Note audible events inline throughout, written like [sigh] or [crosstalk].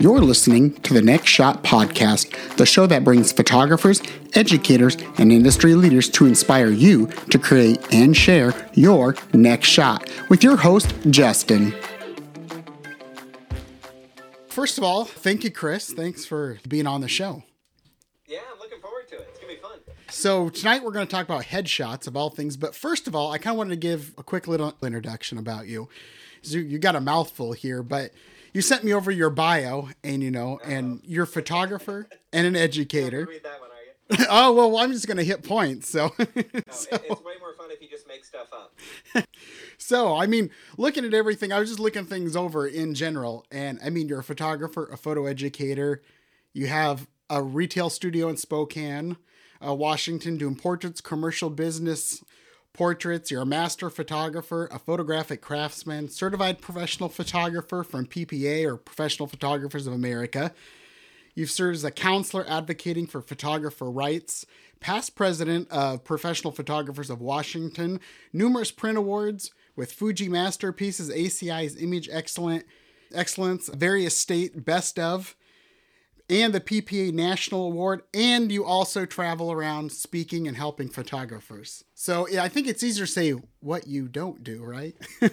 You're listening to the Next Shot Podcast, the show that brings photographers, educators, and industry leaders to inspire you to create and share your next shot with your host, Justin. First of all, thank you, Chris. Thanks for being on the show. Yeah, I'm looking forward to it. It's going to be fun. So, tonight we're going to talk about headshots of all things. But first of all, I kind of wanted to give a quick little introduction about you. So you got a mouthful here, but you sent me over your bio, and you know, and you're a photographer and an educator. Read that one, are you? [laughs] oh well, I'm just gonna hit points. So, No, it- [laughs] it's way more fun if you just make stuff up. [laughs] so I mean, looking at everything, I was just looking things over in general, and I mean, you're a photographer, a photo educator. You have a retail studio in Spokane, uh, Washington, doing portraits, commercial business portraits. You're a master photographer, a photographic craftsman, certified professional photographer from PPA or Professional Photographers of America. You've served as a counselor advocating for photographer rights, past president of Professional Photographers of Washington, numerous print awards with Fuji Masterpieces, ACI's Image Excellent Excellence, various state best of, and the PPA National Award. And you also travel around speaking and helping photographers. So yeah, I think it's easier to say what you don't do, right? [laughs]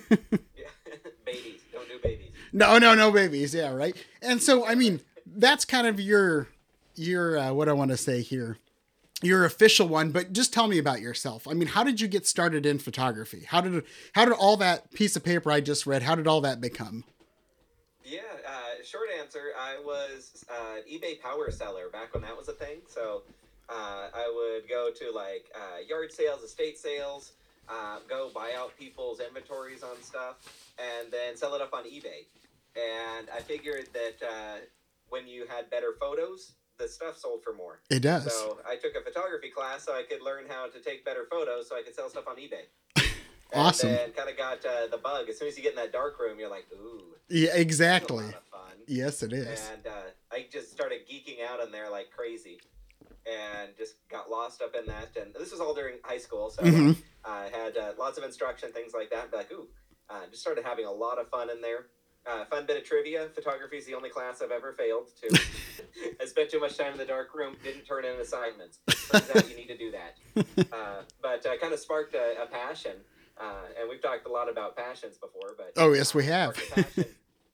Yeah. [laughs] babies. Don't do babies. No, no, no babies. Yeah, right. And so, I mean, that's kind of your your uh, what I want to say here, your official one. But just tell me about yourself. I mean, how did you get started in photography? How did how did all that piece of paper I just read? How did all that become? Short answer I was uh, an eBay power seller back when that was a thing. So uh, I would go to like uh, yard sales, estate sales, uh, go buy out people's inventories on stuff, and then sell it up on eBay. And I figured that uh, when you had better photos, the stuff sold for more. It does. So I took a photography class so I could learn how to take better photos so I could sell stuff on eBay. [laughs] Awesome. And kind of got uh, the bug. As soon as you get in that dark room, you're like, ooh, yeah, this is a exactly. Lot of fun. Yes, it is. And uh, I just started geeking out in there like crazy, and just got lost up in that. And this was all during high school, so Mhm. I had uh, lots of instruction, things like that. Be like, ooh, uh, just started having a lot of fun in there. Uh, fun bit of trivia: photography is the only class I've ever failed to. [laughs] I spent too much time in the dark room, didn't turn in assignments. Turns out you need to do that. [laughs] Uh, but uh, kind of sparked a, a passion, uh, and we've talked a lot about passions before. But Oh, yes, we have. passion,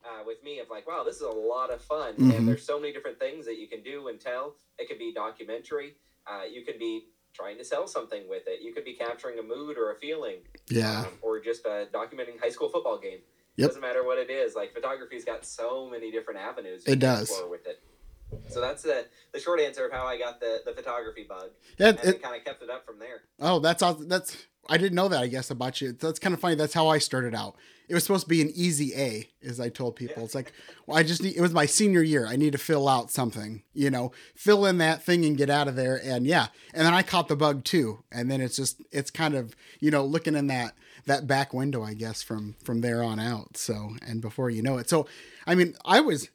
uh, with me of like, wow, this is a lot of fun, Mhm. and there's so many different things that you can do and tell. It could be documentary. Uh, you could be trying to sell something with it. You could be capturing a mood or a feeling Yeah. um, or just uh, documenting high school football game. Yep. Doesn't matter what it is. Like photography's got so many different avenues. It does. with it. So that's the the short answer of how I got the the photography bug, Yeah. and It, kind of kept it up from there. oh, that's aw- that's. I didn't know that. I guess about you. That's kind of funny. That's how I started out. It was supposed to be an easy A, as I told people. It's like, well, I just need. It was my senior year. I need to fill out something. You know, fill in that thing and get out of there. And yeah, and then I caught the bug too. And then it's just, it's kind of, you know, looking in that that back window, I guess, from from there on out. So, and before you know it, so I mean, I was,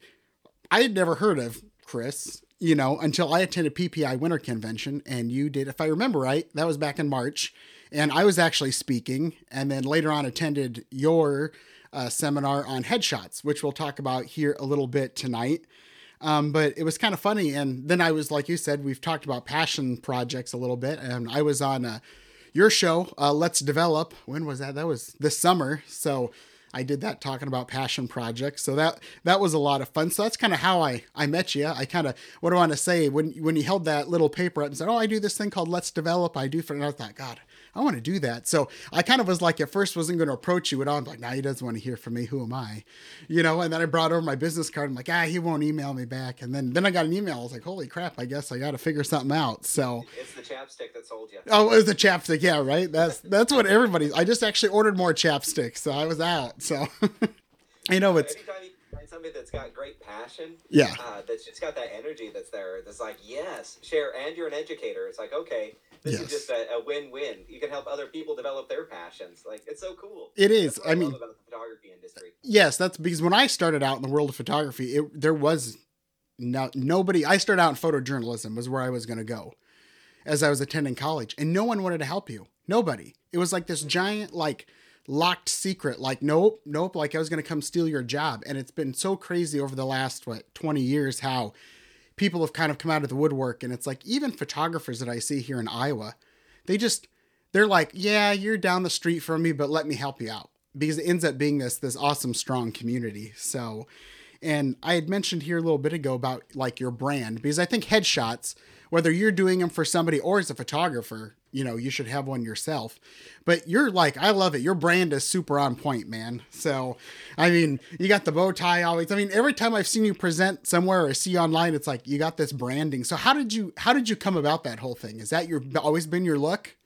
I had never heard of Chris, you know, until I attended PPI Winter Convention, and you did, if I remember right, that was back in March, and I was actually speaking, and then later on attended your uh, seminar on headshots, which we'll talk about here a little bit tonight. Um, but it was kind of funny, and then I was, like you said, we've talked about passion projects a little bit, and I was on uh, your show, uh, Let's Develop. When was that? That was this summer, so. I did that talking about passion projects. So that that was a lot of fun. So that's kind of how I I met you. I kind of what do I want to say when when you held that little paper up and said, "Oh, I do this thing called Let's Develop." I do for and I thought, God, I want to do that. So I kind of was like at first wasn't going to approach you at all. I'm like, nah, he doesn't want to hear from me. Who am I? You know. And then I brought over my business card. I'm like, ah, he won't email me back. And then then I got an email. I was like, holy crap! I guess I got to figure something out. So. It's the chapstick that sold you. Oh, it was the chapstick. Yeah, right. That's that's what everybody. I just actually ordered more chapstick, so I was out. So, [laughs] you know it's Anytime you find somebody that's got great passion, yeah, uh, that's just got that energy that's there, that's like, yes, share, and you're an educator. It's like, okay, this Yes. is just a, a win-win. You can help other people develop their passions. Like, it's so cool. it is. I love mean, about the photography industry. yes, that's because when I started out in the world of photography, it there was no nobody. I started out in photojournalism was where I was going to go, as I was attending college, and no one wanted to help you. Nobody. It was like this mm-hmm. giant like locked secret like nope nope like i was going to come steal your job and it's been so crazy over the last what 20 years how people have kind of come out of the woodwork and it's like even photographers that i see here in iowa they just they're like yeah you're down the street from me but let me help you out because it ends up being this this awesome strong community. So and i had mentioned here a little bit ago about like your brand because i think headshots whether you're doing them for somebody or as a photographer you know you should have one yourself. But you're like i love it. Your brand is super on point man. So i mean you got the bow tie always. I mean every time i've seen you present somewhere or see online it's like you got this branding. So how did you how did you come about that whole thing? Is that your always been your look?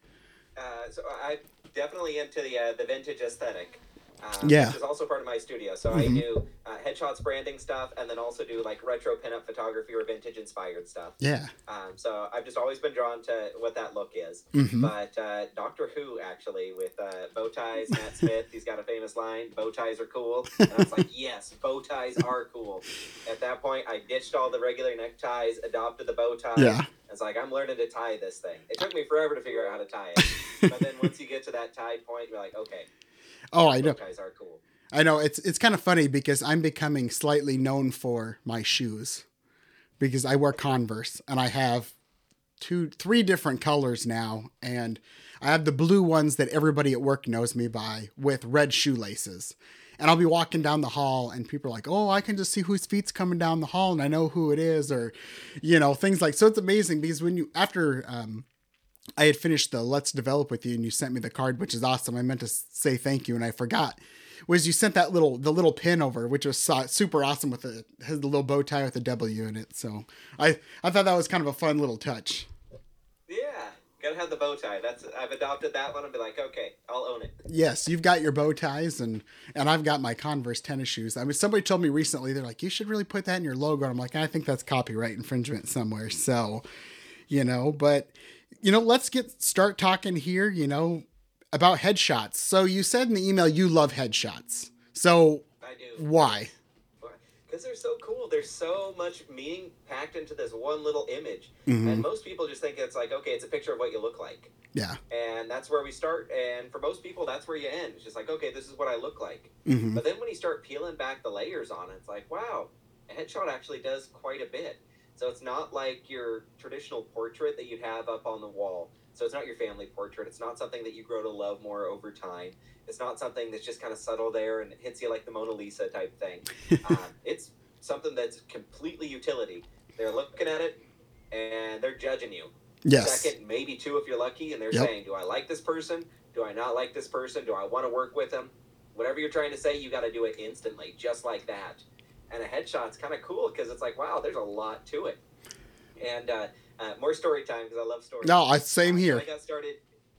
Uh, so i'm definitely into the uh, the vintage aesthetic um, Yeah. Which is also part of my studio. So I Mhm. do uh, headshots, branding stuff, and then also do like retro pinup photography or vintage inspired stuff. yeah Um, so I've just always been drawn to what that look is. hmm But uh, Doctor Who, actually, with uh, bow ties, Matt Smith, he's got a famous line bow ties are cool. And I was like, yes, bow ties are cool. At that point, I ditched all the regular neckties, adopted the bow tie. yeah It's like, I'm learning to tie this thing. It took me forever to figure out how to tie it. but then once you get to that tie point, you're like, okay, oh i know ties are cool. I know it's it's kind of funny because I'm becoming slightly known for my shoes because I wear Converse and I have two three different colors now and I have the blue ones that everybody at work knows me by with red shoelaces. And I'll be walking down the hall and people are like, "Oh, I can just see whose feet's coming down the hall and I know who it is or you know, things like so it's amazing because when you after um I had finished the Let's Develop with you and you sent me the card, which is awesome. I meant to say thank you and I forgot. Was you sent that little the little pin over, which was super awesome with the has the little bow tie with the W in it. So I I thought that was kind of a fun little touch. Yeah, gotta have the bow tie. That's I've adopted that one and be like, okay, I'll own it. Yes, you've got your bow ties and and I've got my Converse tennis shoes. I mean, somebody told me recently they're like, you should really put that in your logo. And I'm like, I think that's copyright infringement somewhere. So, you know, but you know, let's get start talking here. You know, about headshots. So you said in the email you love headshots. So I do. why? Because they're so cool. There's so much meaning packed into this one little image. Mhm. And most people just think it's like, okay, it's a picture of what you look like. Yeah. And that's where we start. And for most people, that's where you end. It's just like, okay, this is what I look like. hmm But then when you start peeling back the layers on it, it's like, wow, a headshot actually does quite a bit. So it's not like your traditional portrait that you'd have up on the wall. So it's not your family portrait. It's not something that you grow to love more over time. It's not something that's just kind of subtle there and hits you like the Mona Lisa type thing. [laughs] um, it's something that's completely utility. They're looking at it and they're judging you. Yes. Second, maybe two if you're lucky, and they're Yep. saying, "Do I like this person? Do I not like this person? Do I want to work with them?" Whatever you're trying to say, you got to do it instantly, just like that. And a headshot's kind of cool because it's like, wow, there's a lot to it. And uh, uh, more story time because I love stories. No, I same Uh, so here. I got started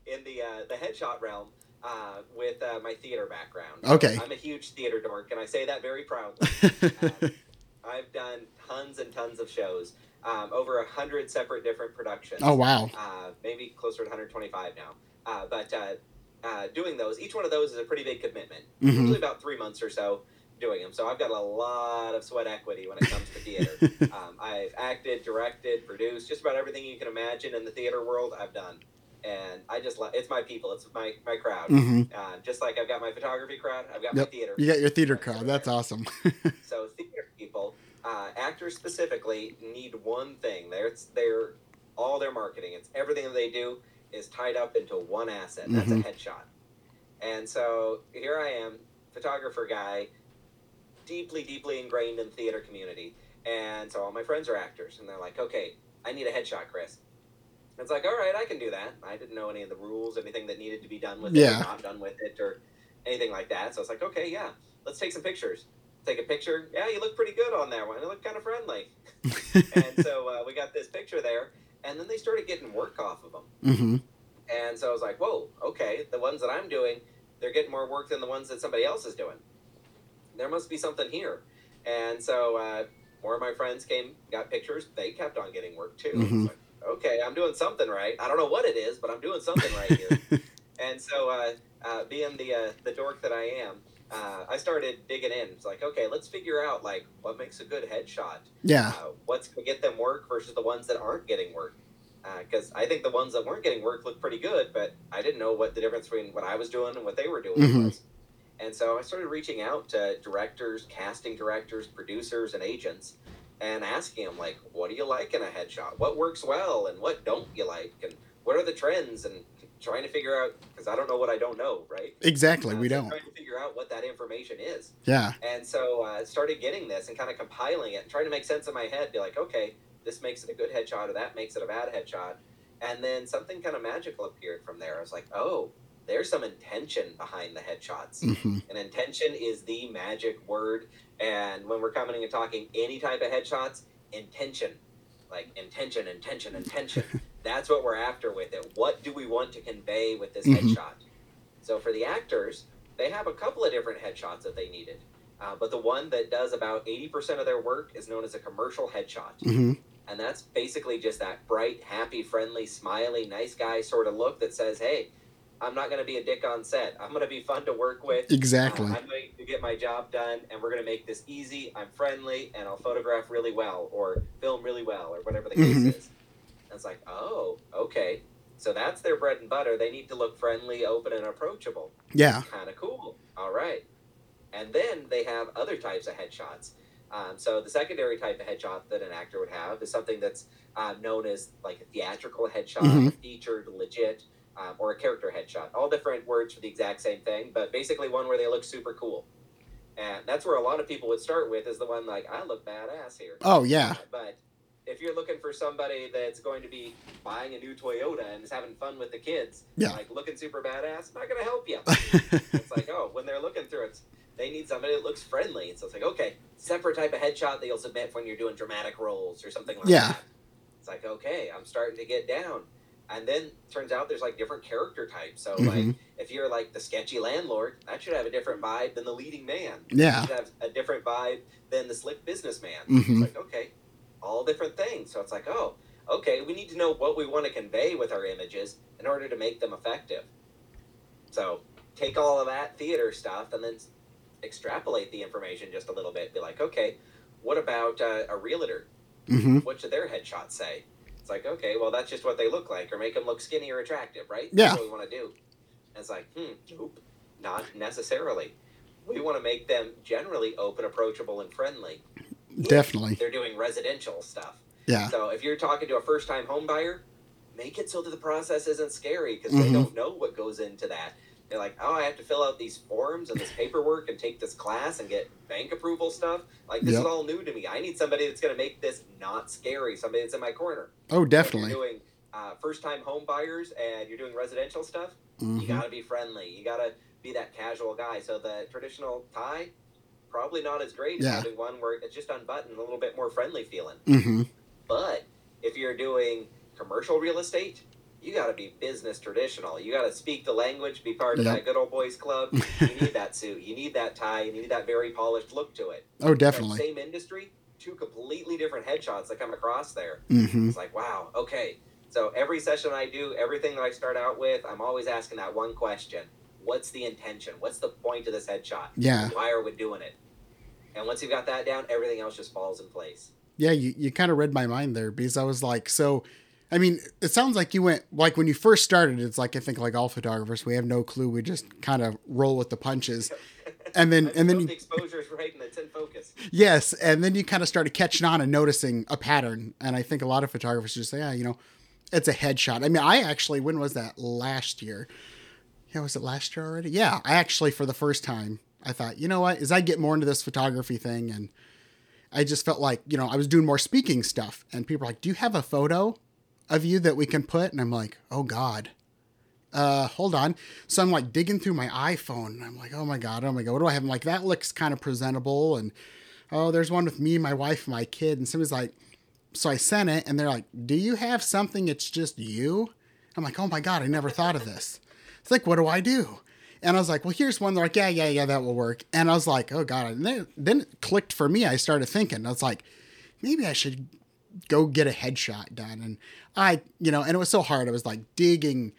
in the uh, the headshot realm uh, with uh, my theater background. Okay. I'm a huge theater dork, and I say that very proudly. Um, [laughs] I've done tons and tons of shows, um, over a hundred separate different productions. oh wow. Uh, maybe closer to 125 now. Uh, but uh, uh, doing those, each one of those is a pretty big commitment. Mhm. Usually about three months or so doing them. So I've got a lot of sweat equity when it comes to theater. [laughs] um, I've acted, directed, produced, just about everything you can imagine in the theater world. I've done, and I just love. It's my people. It's my my crowd. hmm Uh, just like I've got my photography crowd, I've got Yep. my theater. You got your theater crowd. That's awesome. [laughs] So theater people, uh, actors specifically, need one thing. They're it's they're all their marketing. It's everything that they do is tied up into one asset. That's Mhm. a headshot. And so here I am, photographer guy, deeply, deeply ingrained in the theater community. And so all my friends are actors, and they're like, "Okay, I need a headshot, Chris." It's like, all right, I can do that. I didn't know any of the rules, anything that needed to be done with it, Yeah. or not done with it, or anything like that. So it's like, okay, yeah, let's take some pictures. Take a picture. Yeah, you look pretty good on that one. You look kind of friendly. [laughs] and so uh, we got this picture there, and then they started getting work off of them. hmm And so I was like, whoa, okay, the ones that I'm doing, they're getting more work than the ones that somebody else is doing. There must be something here. And so uh, more of my friends came, got pictures. They kept on getting work too. Mhm. like, okay, I'm doing something right. I don't know what it is, but I'm doing something right here. [laughs] and so, uh, uh, being the uh, the dork that I am, uh, I started digging in. It's like, okay, let's figure out like what makes a good headshot. yeah. Uh, what's to get them work versus the ones that aren't getting work. because I think the ones that weren't getting work looked pretty good, but I didn't know what the difference between what I was doing and what they were doing Mhm. was. And so I started reaching out to directors, casting directors, producers, and agents, and asking them like, "What do you like in a headshot? What works well, and what don't you like, and what are the trends?" And trying to figure out because I don't know what I don't know, right? Exactly. Uh, We so don't. Trying to figure out what that information is. Yeah. And so I uh, started getting this and kind of compiling it and trying to make sense in my head. Be like, okay, this makes it a good headshot or that makes it a bad headshot. And then something kind of magical appeared from there. I was like, oh, there's some intention behind the headshots. hmm And intention is the magic word. And when we're coming and talking any type of headshots, intention. Like intention, intention, intention. [laughs] That's what we're after with it. What do we want to convey with this Mhm. headshot? So for the actors, they have a couple of different headshots that they needed. Uh, but the one that does about 80% of their work is known as a commercial headshot. hmm And that's basically just that bright, happy, friendly, smiley, nice guy sort of look that says, hey, I'm not going to be a dick on set. I'm going to be fun to work with. Exactly. I'm going to get my job done, and we're going to make this easy. I'm friendly, and I'll photograph really well, or film really well, or whatever the case Mhm. is. And it's like, oh, okay. So that's their bread and butter. They need to look friendly, open, and approachable. Yeah. Kind of cool. All right. And then they have other types of headshots. Um, so the secondary type of headshot that an actor would have is something that's uh, known as like a theatrical headshot, Mhm. featured, legit, um, or a character headshot. All different words for the exact same thing, but basically one where they look super cool. And that's where a lot of people would start with is the one like I look badass here. Oh yeah. But if you're looking for somebody that's going to be buying a new Toyota and is having fun with the kids, Yeah. like looking super badass, not going to help you. [laughs] it's like, oh, when they're looking through it, they need somebody that looks friendly. So it's like, okay, separate type of headshot that you'll submit when you're doing dramatic roles or something like Yeah. that. It's like, okay, I'm starting to get down. And then turns out there's like different character types. So like Mhm. if you're like the sketchy landlord, that should have a different vibe than the leading man. Yeah. Should have a different vibe than the slick businessman. Mhm. It's like, okay, all different things. So it's like, oh, okay, we need to know what we want to convey with our images in order to make them effective. So take all of that theater stuff and then extrapolate the information just a little bit. Be like, okay, what about uh, a realtor? hmm What should their headshot say? It's like, okay, well, that's just what they look like, or make them look skinny or attractive, right? Yeah. That's what we want to do. And it's like, hmm, nope, not necessarily. We want to make them generally open, approachable, and friendly. [clears throat] Definitely. They're doing residential stuff. Yeah. So if you're talking to a first time home buyer, make it so that the process isn't scary because Mhm. they don't know what goes into that. They're like, oh, I have to fill out these forms and this paperwork and take this class and get bank approval stuff. Like, this Yep. is all new to me. I need somebody that's going to make this not scary, somebody that's in my corner. Oh, definitely. you're doing uh, first time home buyers and you're doing residential stuff, you hmm got to be friendly. You got to be that casual guy. So the traditional tie, probably not as great as Yeah. having one where it's just unbuttoned, a little bit more friendly feeling. hmm But if you're doing commercial real estate, you got to be business traditional. You got to speak the language, be part of Yep. that good old boys club. [laughs] you need that suit. You need that tie. You need that very polished look to it. Oh, definitely. Same industry, two completely different headshots that come across there. hmm It's like, wow, okay. So every session I do, everything that I start out with, I'm always asking that one question. What's the intention? What's the point of this headshot? Yeah. Why are we doing it? And once you've got that down, everything else just falls in place. Yeah, you, you kind of read my mind there because I was like, so, I mean, it sounds like you went, like when you first started, it's like, I think like all photographers, we have no clue. We just kind of roll with the punches. And then, [laughs] and then, you, the exposure's right and it's in focus. yes. And then you kind of started catching on and noticing a pattern. And I think a lot of photographers just say, yeah, you know, it's a headshot. I mean, I actually, when was that? Last year. Yeah, was it last year already? Yeah, I actually, for the first time, I thought, you know what, as I get more into this photography thing and I just felt like, you know, I was doing more speaking stuff and people were like, do you have a photo of you that we can put? And I'm like, oh God. Uh, hold on. So I'm like digging through my iPhone and I'm like, oh my God, oh my God, what do I have? I'm like, that looks kind of presentable. And oh, there's one with me, my wife, my kid. And somebody's like, so I sent it and they're like, do you have something? It's just you. I'm like, oh my God, I never thought of this. It's like, what do I do? And I was like, well, here's one. They're like, yeah, yeah, yeah, that will work. And I was like, oh God. And then, then it clicked for me. I started thinking, I was like, maybe I should go get a headshot done. And I, you know, and it was so hard. I was like digging,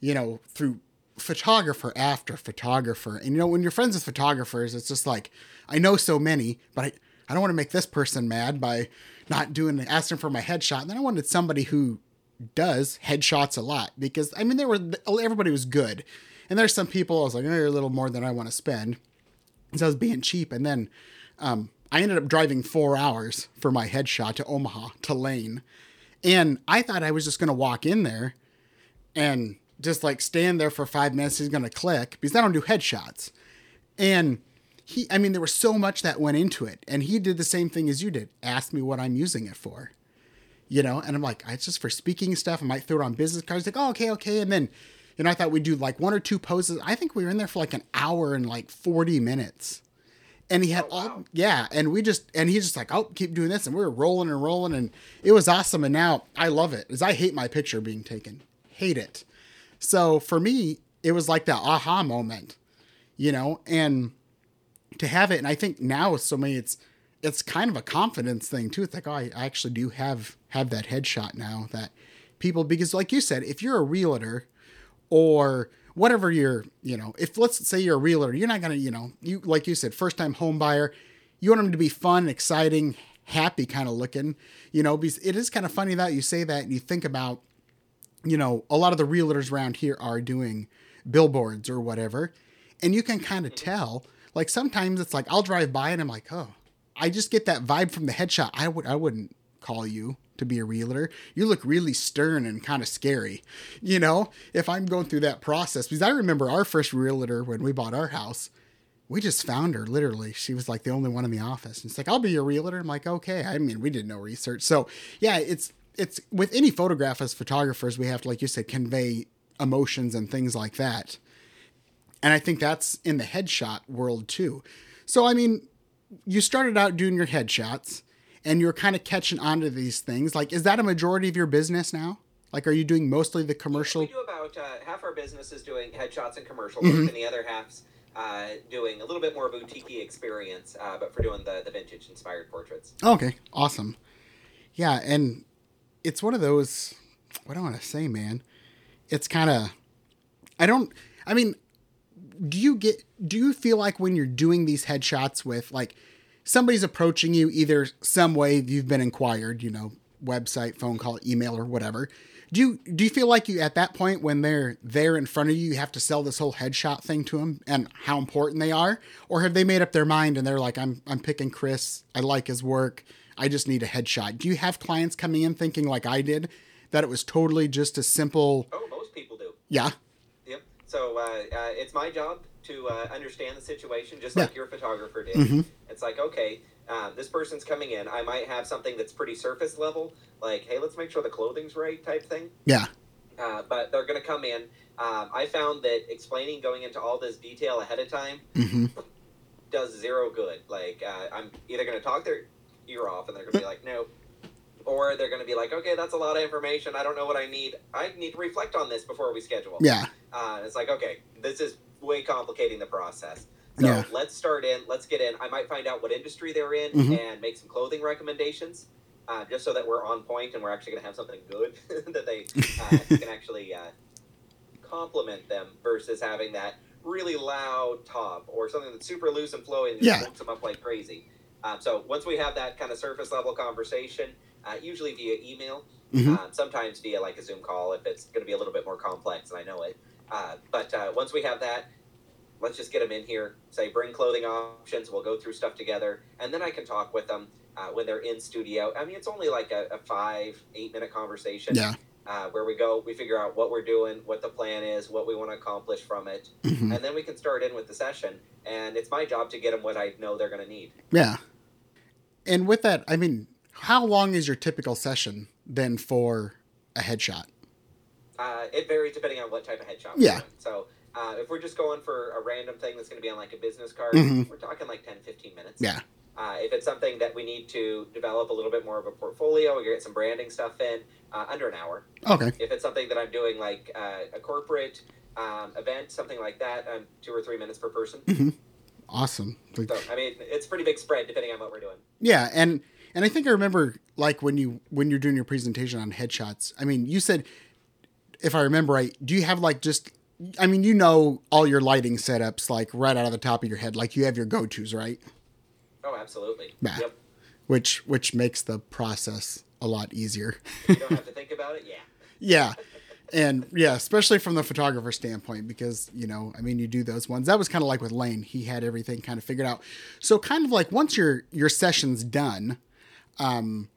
you know, through photographer after photographer. And, you know, when you're friends with photographers, it's just like, I know so many, but I, I don't want to make this person mad by not doing, asking for my headshot. And then I wanted somebody who does headshots a lot because I mean, there were everybody was good, and there's some people I was like, oh, you're a little more than I want to spend, so I was being cheap, and then um, I ended up driving four hours for my headshot to Omaha to Lane, and I thought I was just gonna walk in there, and just like stand there for five minutes. He's gonna click because I don't do headshots, and he I mean there was so much that went into it and he did the same thing as you did asked me what I'm using it for you know? And I'm like ah, it's just for speaking stuff I might throw it on business cards. Like oh okay okay. And then you know I thought we'd do like one or two poses. I think we were in there for like an hour and like 40 minutes and he had Oh, wow. all yeah and we just and he's just like oh keep doing this and we were rolling and rolling and it was awesome and now I love it as I hate my picture being taken hate it so for me it was like that aha moment you know and to have it and i think now with so many it's it's kind of a confidence thing too it's like oh i I actually do have have that headshot now that people because like you said if you're a realtor or whatever you're you know if let's say you're a realtor you're not gonna you know you like you said first time home buyer you want them to be fun exciting happy kind of looking you know because it is kind of funny that you say that and you think about you know, a lot of the realtors around here are doing billboards or whatever. And you can kind of mm-hmm. tell, like sometimes it's like I'll drive by and I'm like, oh, I just get that vibe from the headshot. I would I wouldn't call you to be a realtor. You look really stern and kind of scary. You know, if I'm going through that process, because I remember our first realtor when we bought our house, we just found her literally. She was like the only one in the office. And it's like, I'll be your realtor. I'm like, okay. I mean, we did no research. So yeah, it's it's with any photograph as photographers, we have to, like you said, convey emotions and things like that. And I think that's in the headshot world too. So I mean, you started out doing your headshots and you're kind of catching on to these things. Like, is that a majority of your business now? Like, are you doing mostly the commercial? We do about uh, half our business is doing headshots and commercial Mm-hmm. work, and the other half's uh, doing a little bit more boutique experience, uh, but for doing the, the vintage inspired portraits. Okay, awesome. Yeah, and it's one of those. What do I want to say, man? It's kind of. I don't. I mean, do you get? Do you feel like when you're doing these headshots with like somebody's approaching you either some way you've been inquired, you know, website, phone call, email, or whatever? Do you do you feel like you at that point when they're there in front of you, you have to sell this whole headshot thing to them and how important they are, or have they made up their mind and they're like, I'm I'm picking Chris, I like his work, I just need a headshot. Do you have clients coming in thinking like I did, that it was totally just a simple, Oh, most people do. yeah. So uh, uh, it's my job to uh, understand the situation, just Yeah. like your photographer did. Mhm. It's like, okay, uh, this person's coming in. I might have something that's pretty surface level, like, hey, let's make sure the clothing's right, type thing. yeah, Uh, but they're going to come in. Um, I found that explaining, going into all this detail ahead of time, hmm does zero good. Like, uh, I'm either going to talk their ear off, and they're going to be like, no. Or they're going to be like, okay, that's a lot of information. I don't know what I need. I need to reflect on this before we schedule. yeah, Uh, it's like, okay, this is way complicating the process. So Yeah. let's start in. Let's get in. I might find out what industry they're in Mhm. and make some clothing recommendations, uh, just so that we're on point and we're actually going to have something good [laughs] that they uh, [laughs] can actually uh, compliment them versus having that really loud top or something that's super loose and flowy and just Yeah. them up like crazy. Um, so once we have that kind of surface level conversation, uh, usually via email, Mhm. um, sometimes via like a Zoom call if it's going to be a little bit more complex, and I know it. Uh, but uh, once we have that, let's just get them in here. Say, bring clothing options. We'll go through stuff together, and then I can talk with them uh, when they're in studio. I mean, it's only like a, a five, eight minute conversation yeah, uh, where we go, we figure out what we're doing, what the plan is, what we want to accomplish from it, hmm and then we can start in with the session. And it's my job to get them what I know they're going to need. yeah. And with that, I mean, how long is your typical session then for a headshot? Uh, it varies depending on what type of headshot. Yeah. So uh, if we're just going for a random thing that's going to be on like a business card, Mhm. we're talking like 10, 15 minutes. Yeah. Uh, if it's something that we need to develop a little bit more of a portfolio, we get some branding stuff in uh, under an hour. Okay. If it's something that I'm doing like uh, a corporate um, event, something like that, um, two or three minutes per person. Awesome. Like- So I mean, it's pretty big spread depending on what we're doing. Yeah, and and I think I remember like when you when you're doing your presentation on headshots. I mean, you said if I remember right, do you have like just I mean, you know all your lighting setups like right out of the top of your head. Like you have your go-tos, right? Oh, absolutely. Yeah. Yep. Which which makes the process a lot easier. You don't have to think about it. Yeah. [laughs] yeah. And yeah, especially from the photographer standpoint, because, you know, I mean, you do those ones. That was kind of like with Lane. He had everything kind of figured out. So kind of like once your your session's done, um,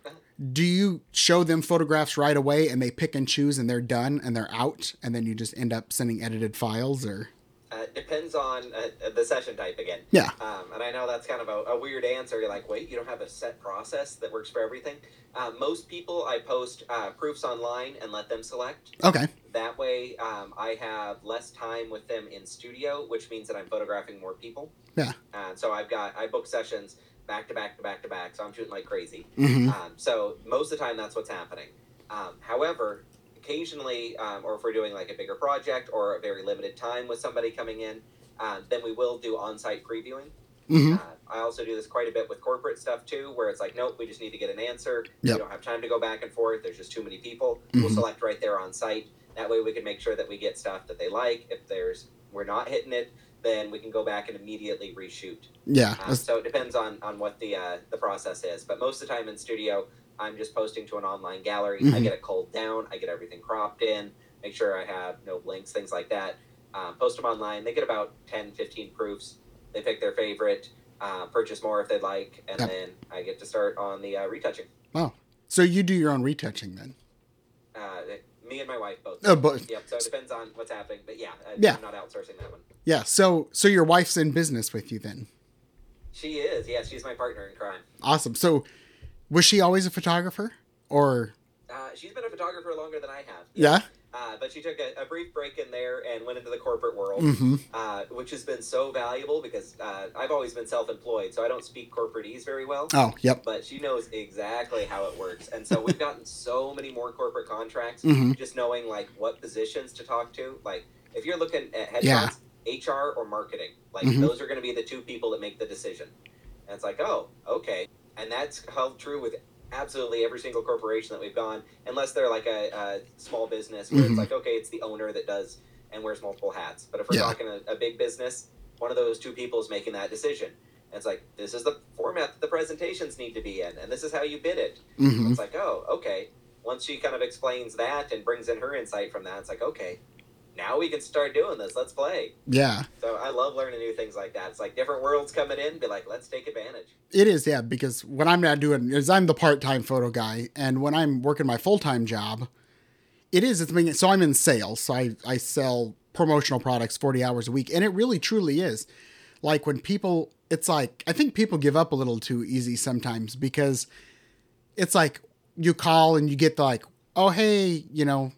do you show them photographs right away and they pick and choose and they're done and they're out and then you just end up sending edited files or Uh, depends on uh, the session type again. Yeah. Um, and I know that's kind of a, a weird answer. You're like, wait, you don't have a set process that works for everything. Uh, most people, I post uh, proofs online and let them select. Okay. That way, um, I have less time with them in studio, which means that I'm photographing more people. Yeah. And so I've got I book sessions back to back to back to back, so I'm shooting like crazy. hmm Um, so most of the time, that's what's happening. Um, however, occasionally, um, or if we're doing like a bigger project or a very limited time with somebody coming in, um, then we will do on-site previewing. hmm Uh, I also do this quite a bit with corporate stuff too, where it's like, nope, we just need to get an answer. Yep. We don't have time to go back and forth. There's just too many people. We'll Mhm. select right there on site. That way, we can make sure that we get stuff that they like. If there's we're not hitting it, then we can go back and immediately reshoot. Yeah. Um, so it depends on on what the uh, the process is. But most of the time in studio, I'm just posting to an online gallery. I Mhm. get it culled down. I get everything cropped in. Make sure I have no blinks, things like that. Um, post them online. They get about 10, 15 proofs. They pick their favorite. Uh, purchase more if they'd like, and Yep. then I get to start on the uh, retouching. So you do your own retouching then? Uh, me and my wife both. Oh, but Yep. So it depends on what's happening, but yeah, I, Yeah. I'm not outsourcing that one. Yeah. So so your wife's in business with you then? She is. Yeah, she's my partner in crime. Awesome. So was she always a photographer or Uh, she's been a photographer longer than I have. yeah? Uh, but she took a, a brief break in there and went into the corporate world, Mm-hmm. uh, which has been so valuable because uh, I've always been self-employed, so I don't speak corporatese very well. Oh, yep. But she knows exactly how it works, and so we've gotten so many more corporate contracts Mhm. just knowing like what positions to talk to. Like if you're looking at headshots, Yeah. HR or marketing, like Mhm. those are going to be the two people that make the decision. And it's like, oh, okay, and that's held true with absolutely every single corporation that we've gone, unless they're like a, a small business where Mhm. it's like, okay, it's the owner that does and wears multiple hats. But if we're Yeah. talking a, a big business, one of those two people is making that decision. And it's like, this is the format that the presentations need to be in, and this is how you bid it. Mm-hmm. It's like, oh, okay. Once she kind of explains that and brings in her insight from that, it's like, okay, now we can start doing this. Let's play. Yeah. So I love learning new things like that. It's like different worlds coming in, be like, let's take advantage. It is, yeah, because what I'm not doing is I'm the part-time photo guy, and when I'm working my full-time job, it is it's being so I'm in sales, so I I sell promotional products 40 hours a week, and it really truly is. Like when people, it's like I think people give up a little too easy sometimes because it's like you call and you get the like, oh hey, you know,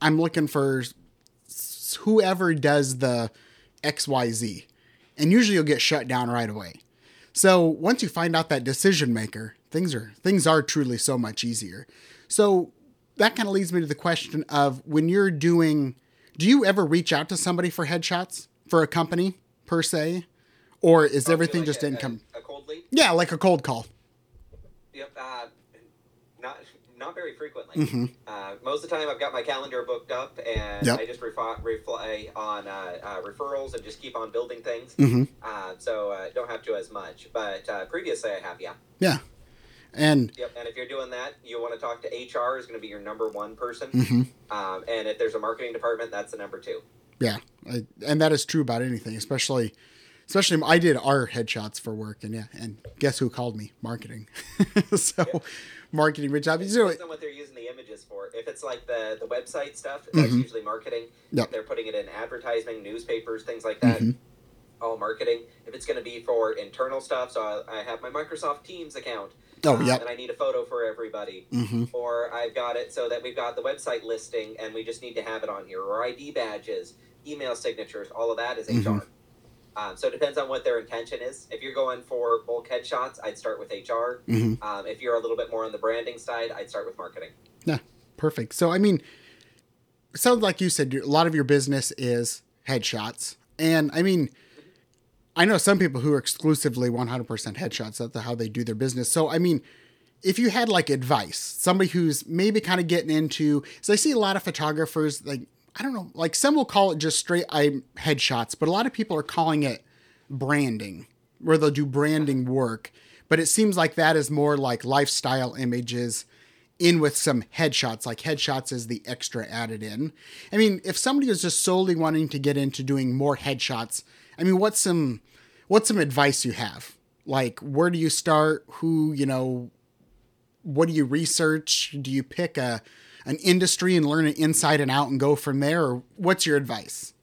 I'm looking for s- whoever does the XYZ. And usually you'll get shut down right away. So once you find out that decision maker, things are things are truly so much easier. So that kind of leads me to the question of when you're doing do you ever reach out to somebody for headshots for a company per se? Or is Oh, everything like just a, income? A, a cold lead? Yeah, like a cold call. Yep. Uh, not not very frequently. hmm Uh, most of the time, I've got my calendar booked up, and Yep. I just refi- reply on uh, uh, referrals and just keep on building things. hmm Uh, so uh, don't have to as much. But uh, previously, I have, yeah. Yeah. And Yep. And if you're doing that, you want to talk to HR is going to be your number one person. mhm. Um, and if there's a marketing department, that's the number two. Yeah, I, and that is true about anything, especially, especially I did our headshots for work, and yeah, and guess who called me? Marketing. [laughs] so, Yeah. marketing rich job. It You know, depends on what they're using the images for. If it's like the, the website stuff, that's Mhm. usually marketing. Yep. They're putting it in advertising, newspapers, things like that, Mhm. all marketing. If it's going to be for internal stuff, so I, I have my Microsoft Teams account. oh um, yep. And I need a photo for everybody. hmm Or I've got it so that we've got the website listing and we just need to have it on here. Or ID badges, email signatures, all of that is HR. Um, so it depends on what their intention is. If you're going for bulk headshots, I'd start with HR. hmm Um, if you're a little bit more on the branding side, I'd start with marketing. Yeah, perfect. So, I mean, it sounds like you said a lot of your business is headshots, and I mean, I know some people who are exclusively 100% headshots. That's how they do their business. So, I mean, if you had like advice, somebody who's maybe kind of getting into, so I see a lot of photographers like I don't know, like some will call it just straight I headshots, but a lot of people are calling it branding, where they'll do branding work. But it seems like that is more like lifestyle images in with some headshots, like headshots is the extra added in. I mean, if somebody is just solely wanting to get into doing more headshots, I mean, what's some what's some advice you have? Like, where do you start? Who, you know, what do you research? Do you pick a an industry and learn it inside and out and go from there, or what's your advice?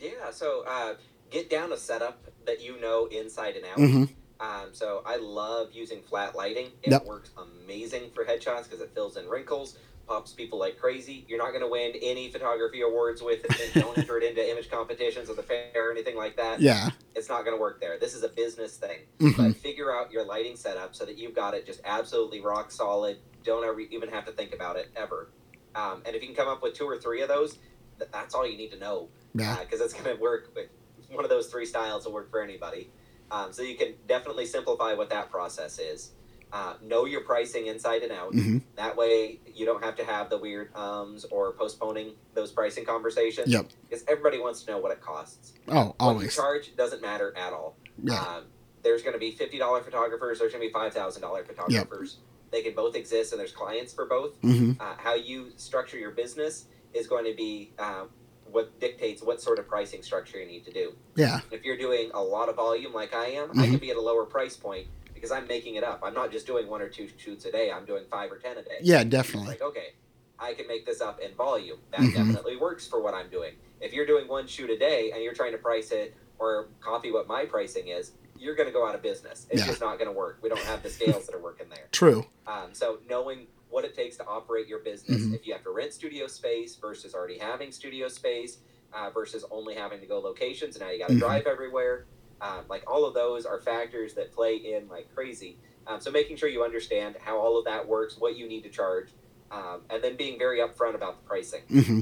Yeah, so uh, get down a setup that you know inside and out. Mm-hmm. Um, so I love using flat lighting. It Yep. works amazing for headshots because it fills in wrinkles, pops people like crazy. You're not going to win any photography awards with it. and Don't [laughs] enter it into image competitions at the fair or anything like that. Yeah. It's not going to work there. This is a business thing. Mhm. But figure out your lighting setup so that you've got it just absolutely rock solid. Don't ever even have to think about it ever. Um, and if you can come up with two or three of those, th- that's all you need to know Yeah. because it's going to work. with- One of those three styles will work for anybody. Um, so you can definitely simplify what that process is. Uh, know your pricing inside and out. hmm That way, you don't have to have the weird ums or postponing those pricing conversations. Yep. Because everybody wants to know what it costs. Oh, What you always. charge doesn't matter at all. Yeah. Um, there's going to be fifty dollar photographers. There's going to be five thousand dollar photographers. They can both exist, and there's clients for both hmm uh, how you structure your business is going to be um, what dictates what sort of pricing structure you need to do. Yeah. If you're doing a lot of volume like I am, I Mhm. can be at a lower price point because I'm making it up. I'm not just doing one or two shoots a day. I'm doing five or ten a day. Yeah, definitely. like okay, I can make this up in volume. That Mhm. definitely works for what I'm doing. If you're doing one shoot a day and you're trying to price it or copy what my pricing is, you're going to go out of business. It's Yeah. just not going to work. We don't have the scales that are working there. [laughs] True. Um, so knowing what it takes to operate your business, Mhm. if you have to rent studio space versus already having studio space uh, versus only having to go locations, and now you got to Mhm. drive everywhere. Um, like all of those are factors that play in like crazy. Um, so making sure you understand how all of that works, what you need to charge, um, and then being very upfront about the pricing. hmm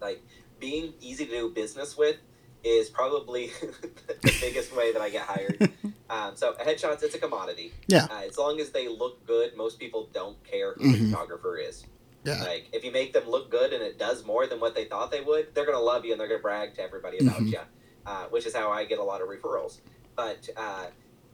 Like being easy to do business with is probably [laughs] the biggest way that I get hired. [laughs] Um, so headshots, it's a commodity. Yeah. Uh, as long as they look good, most people don't care who Mhm. the photographer is. Yeah. Like if you make them look good and it does more than what they thought they would, they're gonna love you and they're gonna brag to everybody about Mhm. you, uh, which is how I get a lot of referrals. But uh,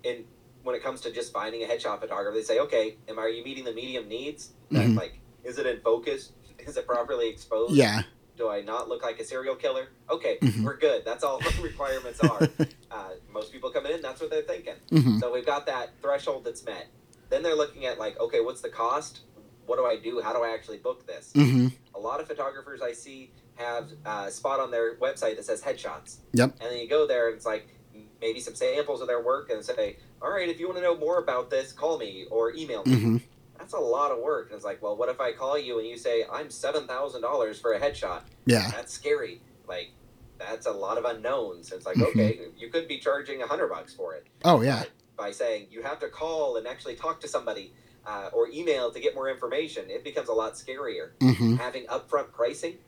in when it comes to just finding a headshot photographer, they say, okay, am are you meeting the medium needs? Mhm. Like, is it in focus? [laughs] Is it properly exposed? Yeah. Do I not look like a serial killer? Okay, Mhm. we're good. That's all [laughs] the requirements are. [laughs] Uh, most people come in, that's what they're thinking. hmm So we've got that threshold that's met. Then they're looking at like, okay, what's the cost? What do I do? How do I actually book this? hmm A lot of photographers I see have a spot on their website that says headshots. Yep. And then you go there and it's like maybe some samples of their work and say, all right, if you want to know more about this, call me or email me. That's a lot of work. And it's like, well, what if I call you and you say, I'm $7,000 for a headshot? Yeah. That's scary. Like, that's a lot of unknowns. It's like, Mhm. okay, you could be charging a hundred bucks for it Oh yeah. by saying you have to call and actually talk to somebody uh, or email to get more information, it becomes a lot scarier. hmm Having upfront pricing,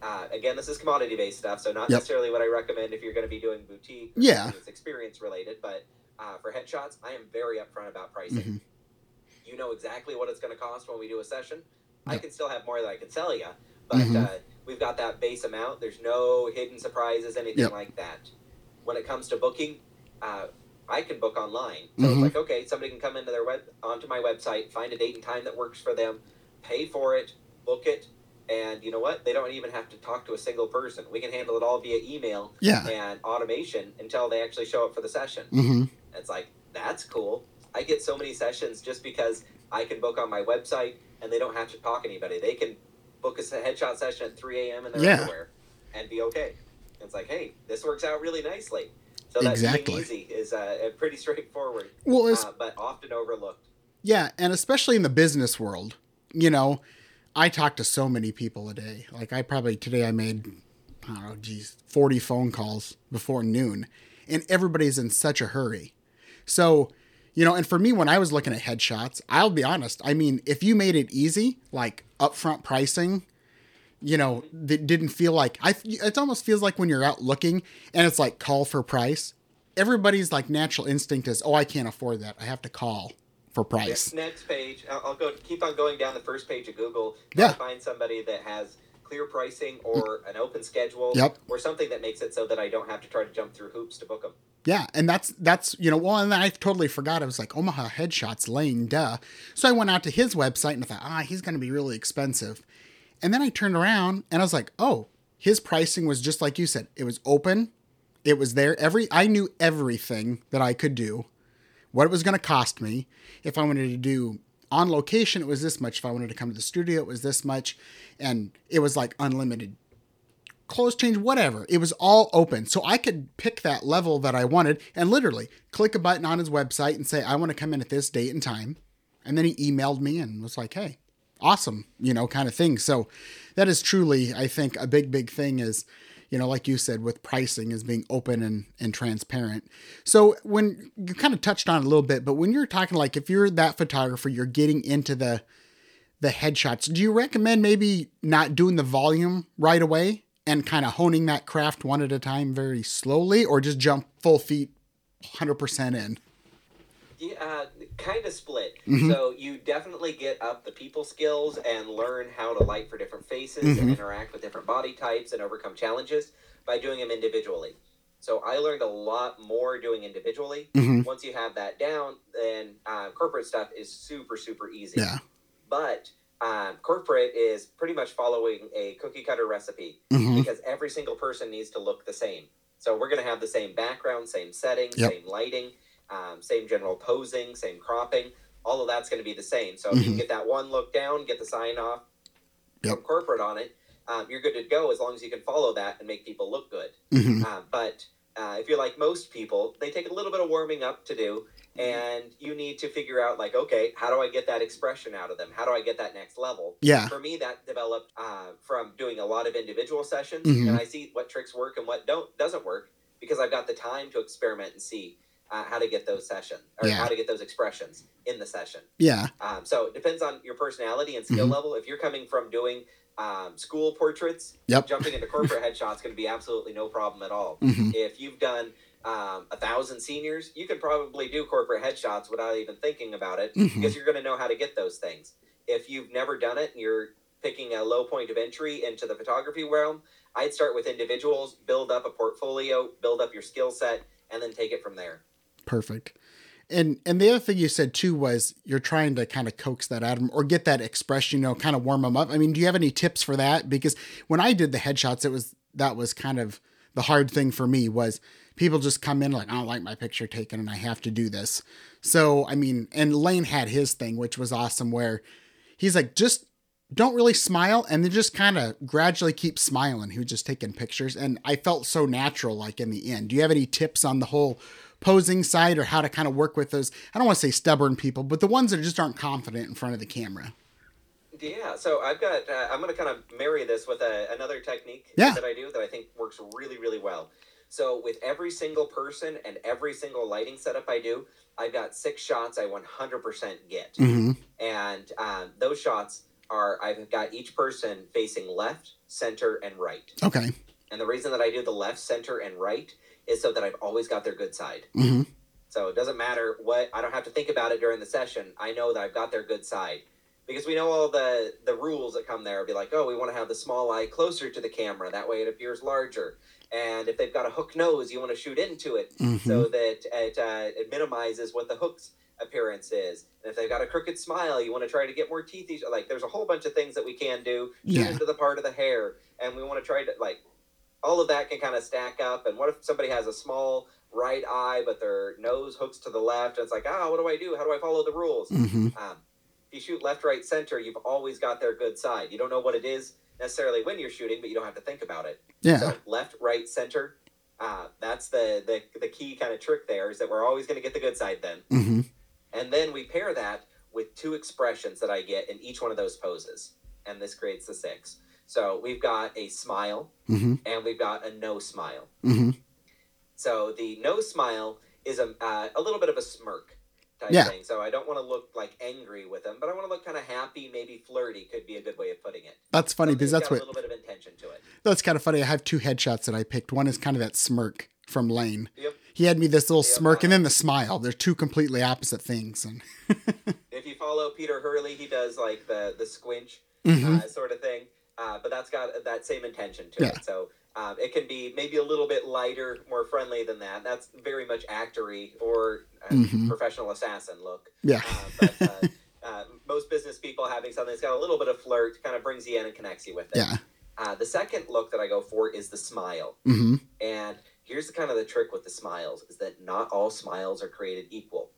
uh, again, this is commodity based stuff, so not Yep. necessarily what I recommend if you're going to be doing boutique. Or Yeah. that's experience related, but uh, for headshots, I am very upfront about pricing. hmm You know exactly what it's going to cost when we do a session. I can still have more that I can sell you, but Mhm. uh, we've got that base amount. There's no hidden surprises, anything Yep. like that. When it comes to booking, uh, I can book online. So Mhm. it's like, okay, somebody can come into their web onto my website, find a date and time that works for them, pay for it, book it, and you know what? They don't even have to talk to a single person. We can handle it all via email Yeah. and automation until they actually show up for the session. hmm It's like, that's cool. I get so many sessions just because I can book on my website and they don't have to talk to anybody. They can book a headshot session at 3 a.m. in their Yeah. underwear and be okay. It's like, hey, this works out really nicely. So that Exactly. easy is uh, pretty [laughs] straightforward, Well, it's uh, but often overlooked. Yeah, and especially in the business world, you know, I talk to so many people a day. Like I probably today I made I don't know, geez, forty phone calls before noon, and everybody's in such a hurry. So, you know, and for me, when I was looking at headshots, I'll be honest. I mean, if you made it easy, like upfront pricing, you know, that didn't feel like I. It almost feels like when you're out looking and it's like call for price. Everybody's like natural instinct is, oh, I can't afford that. I have to call for price. Next page, I'll, I'll go keep on going down the first page of Google. Yeah. Find somebody that has clear pricing or an open schedule Yep. or something that makes it so that I don't have to try to jump through hoops to book them. Yeah, and that's that's you know, well, and I totally forgot. I was like Omaha Headshots Lane, duh. So I went out to his website and I thought, ah, he's going to be really expensive. And then I turned around and I was like, oh, his pricing was just like you said. It was open. It was there. Every I knew everything that I could do, what it was going to cost me. If I wanted to do on location, it was this much. If I wanted to come to the studio, it was this much, and it was like unlimited clothes change, whatever. It was all open. So I could pick that level that I wanted and literally click a button on his website and say, I want to come in at this date and time. And then he emailed me and was like, hey, awesome, you know, kind of thing. So that is truly, I think, a big, big thing is, you know, like you said, with pricing is being open and, and transparent. So when you kind of touched on a little bit, but when you're talking like if you're that photographer, you're getting into the the headshots, do you recommend maybe not doing the volume right away and kind of honing that craft one at a time very slowly or just jump full feet 100% in? Yeah, uh, kind of split. Mm-hmm. So you definitely get up the people skills and learn how to light for different faces Mm-hmm. and interact with different body types and overcome challenges by doing them individually. So I learned a lot more doing individually. Mhm. Once you have that down, then uh, corporate stuff is super super easy. Yeah. But um, corporate is pretty much following a cookie cutter recipe hmm because every single person needs to look the same. So we're going to have the same background, same setting, Yep. same lighting, um, same general posing, same cropping. All of that's going to be the same. So if you Mhm. can get that one look down, get the sign off Yep. from corporate on it, um, you're good to go as long as you can follow that and make people look good. hmm Uh, but uh, if you're like most people, they take a little bit of warming up to do, and you need to figure out like, okay, how do I get that expression out of them? How do I get that next level? Yeah. For me, that developed uh, from doing a lot of individual sessions, Mhm. and I see what tricks work and what don't doesn't work because I've got the time to experiment and see uh, how to get those sessions or Yeah. how to get those expressions in the session. Yeah. Um, so it depends on your personality and skill Mhm. level. If you're coming from doing um, school portraits, Yep. jumping into corporate headshots going to be absolutely no problem at all. hmm If you've done um, a thousand seniors, you can probably do corporate headshots without even thinking about it Mhm. because you're going to know how to get those things. If you've never done it and you're picking a low point of entry into the photography realm, I'd start with individuals, build up a portfolio, build up your skill set, and then take it from there. Perfect. And and the other thing you said too was you're trying to kind of coax that out of or get that expression, you know, kind of warm them up. I mean, do you have any tips for that? Because when I did the headshots, it was that was kind of the hard thing for me was people just come in like I don't like my picture taken and I have to do this. So I mean, and Lane had his thing, which was awesome, where he's like just don't really smile and then just kind of gradually keep smiling. He was just taking pictures and I felt so natural like in the end. Do you have any tips on the whole posing side or how to kind of work with those I don't want to say stubborn people, but the ones that just aren't confident in front of the camera? Yeah, so I've got, uh, I'm going to kind of marry this with a, another technique Yeah. that I do that I think works really, really well. So with every single person and every single lighting setup I do, I've got six shots I 100% get. Mhm. And um, those shots are, I've got each person facing left, center, and right. Okay. And the reason that I do the left, center, and right is so that I've always got their good side. Mhm. So it doesn't matter what I don't have to think about it during the session. I know that I've got their good side. Because we know all the the rules that come there. Be like, oh, we want to have the small eye closer to the camera. That way it appears larger. And if they've got a hook nose, you want to shoot into it Mhm. so that it, uh, it minimizes what the hook's appearance is. And if they've got a crooked smile, you want to try to get more teeth. Like, there's a whole bunch of things that we can do. Yeah. into the part of the hair, and we want to try to like all of that can kind of stack up. And what if somebody has a small right eye, but their nose hooks to the left? And it's like, ah, what do I do? How do I follow the rules? Mhm. Um, if you shoot left, right, center, you've always got their good side. You don't know what it is necessarily when you're shooting, but you don't have to think about it. Yeah. So left, right, center. Uh, that's the, the the key kind of trick there is that we're always going to get the good side then, Mhm. and then we pair that with two expressions that I get in each one of those poses, and this creates the six. So we've got a smile Mhm. and we've got a no smile. Mhm. So the no smile is a uh, a little bit of a smirk type Yeah. thing. So I don't want to look like angry with them, but I want to look kind of happy, maybe flirty. Could be a good way of putting it. That's funny because Something's that's what a little bit of intention to it. that's kind of funny. I have two headshots that I picked. One is kind of that smirk from Lane. Yep. He had me this little Yep. smirk and then the smile. They're two completely opposite things. And [laughs] If you follow Peter Hurley, he does like the the squinch Mhm. uh, sort of thing. Uh, but that's got that same intention to Yeah. it. So um, it can be maybe a little bit lighter, more friendly than that. That's very much actory or uh, Mhm. professional assassin look. Yeah. Uh, but uh, [laughs] uh, most business people having something that's got a little bit of flirt kind of brings you in and connects you with it. Yeah. Uh, the second look that I go for is the smile. hmm And here's the kind of the trick with the smiles is that not all smiles are created equal.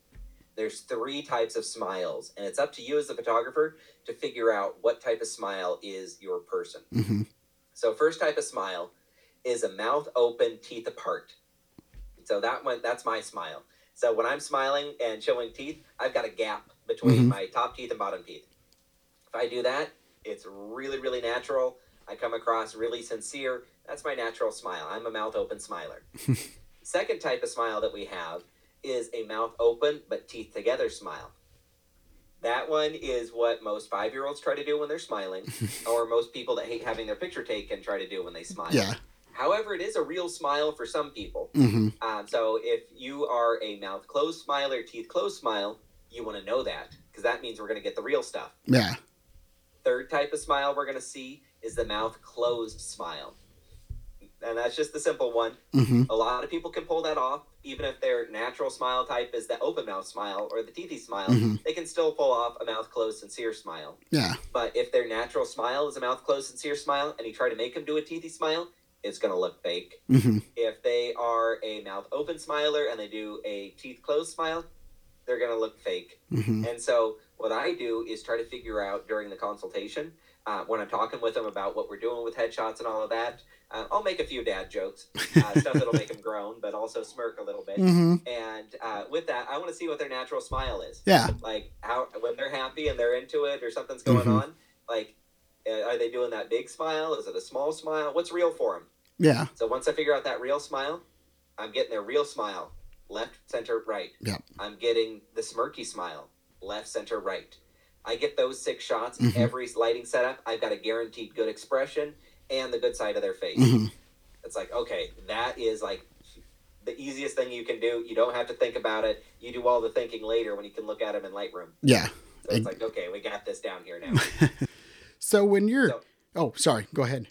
There's three types of smiles, and it's up to you as the photographer to figure out what type of smile is your person. hmm So first type of smile is a mouth open, teeth apart. So that one that's my smile. So when I'm smiling and showing teeth, I've got a gap between Mhm. my top teeth and bottom teeth. If I do that, it's really, really natural. I come across really sincere. That's my natural smile. I'm a mouth open smiler. [laughs] Second type of smile that we have is a mouth open but teeth together smile. That one is what most five year olds try to do when they're smiling, [laughs] or most people that hate having their picture taken try to do when they smile. Yeah. However, it is a real smile for some people. hmm Um, so if you are a mouth closed smile or teeth closed smile, you want to know that because that means we're going to get the real stuff. Yeah. Third type of smile we're going to see is the mouth closed smile. And that's just the simple one. hmm A lot of people can pull that off, even if their natural smile type is the open mouth smile or the teethy smile. Mhm. They can still pull off a mouth closed, sincere smile. Yeah. But if their natural smile is a mouth closed, sincere smile, and you try to make them do a teethy smile, it's going to look fake. hmm If they are a mouth open smiler and they do a teeth closed smile, they're going to look fake. hmm And so, what I do is try to figure out during the consultation, uh, when I'm talking with them about what we're doing with headshots and all of that, uh, I'll make a few dad jokes, uh, [laughs] stuff that'll make them groan, but also smirk a little bit. hmm And uh, with that, I want to see what their natural smile is. Yeah. Like how when they're happy and they're into it or something's going Mhm. on. Like, uh, are they doing that big smile? Is it a small smile? What's real for them? Yeah. So once I figure out that real smile, I'm getting their real smile, left, center, right. Yep. I'm getting the smirky smile, left, center, right. I get those six shots Mhm. every lighting setup. I've got a guaranteed good expression and the good side of their face. hmm It's like, okay, that is like the easiest thing you can do. You don't have to think about it. You do all the thinking later when you can look at them in Lightroom. Yeah. So it's like, okay, we got this down here now. [laughs] So when you're, So- oh, sorry, go ahead.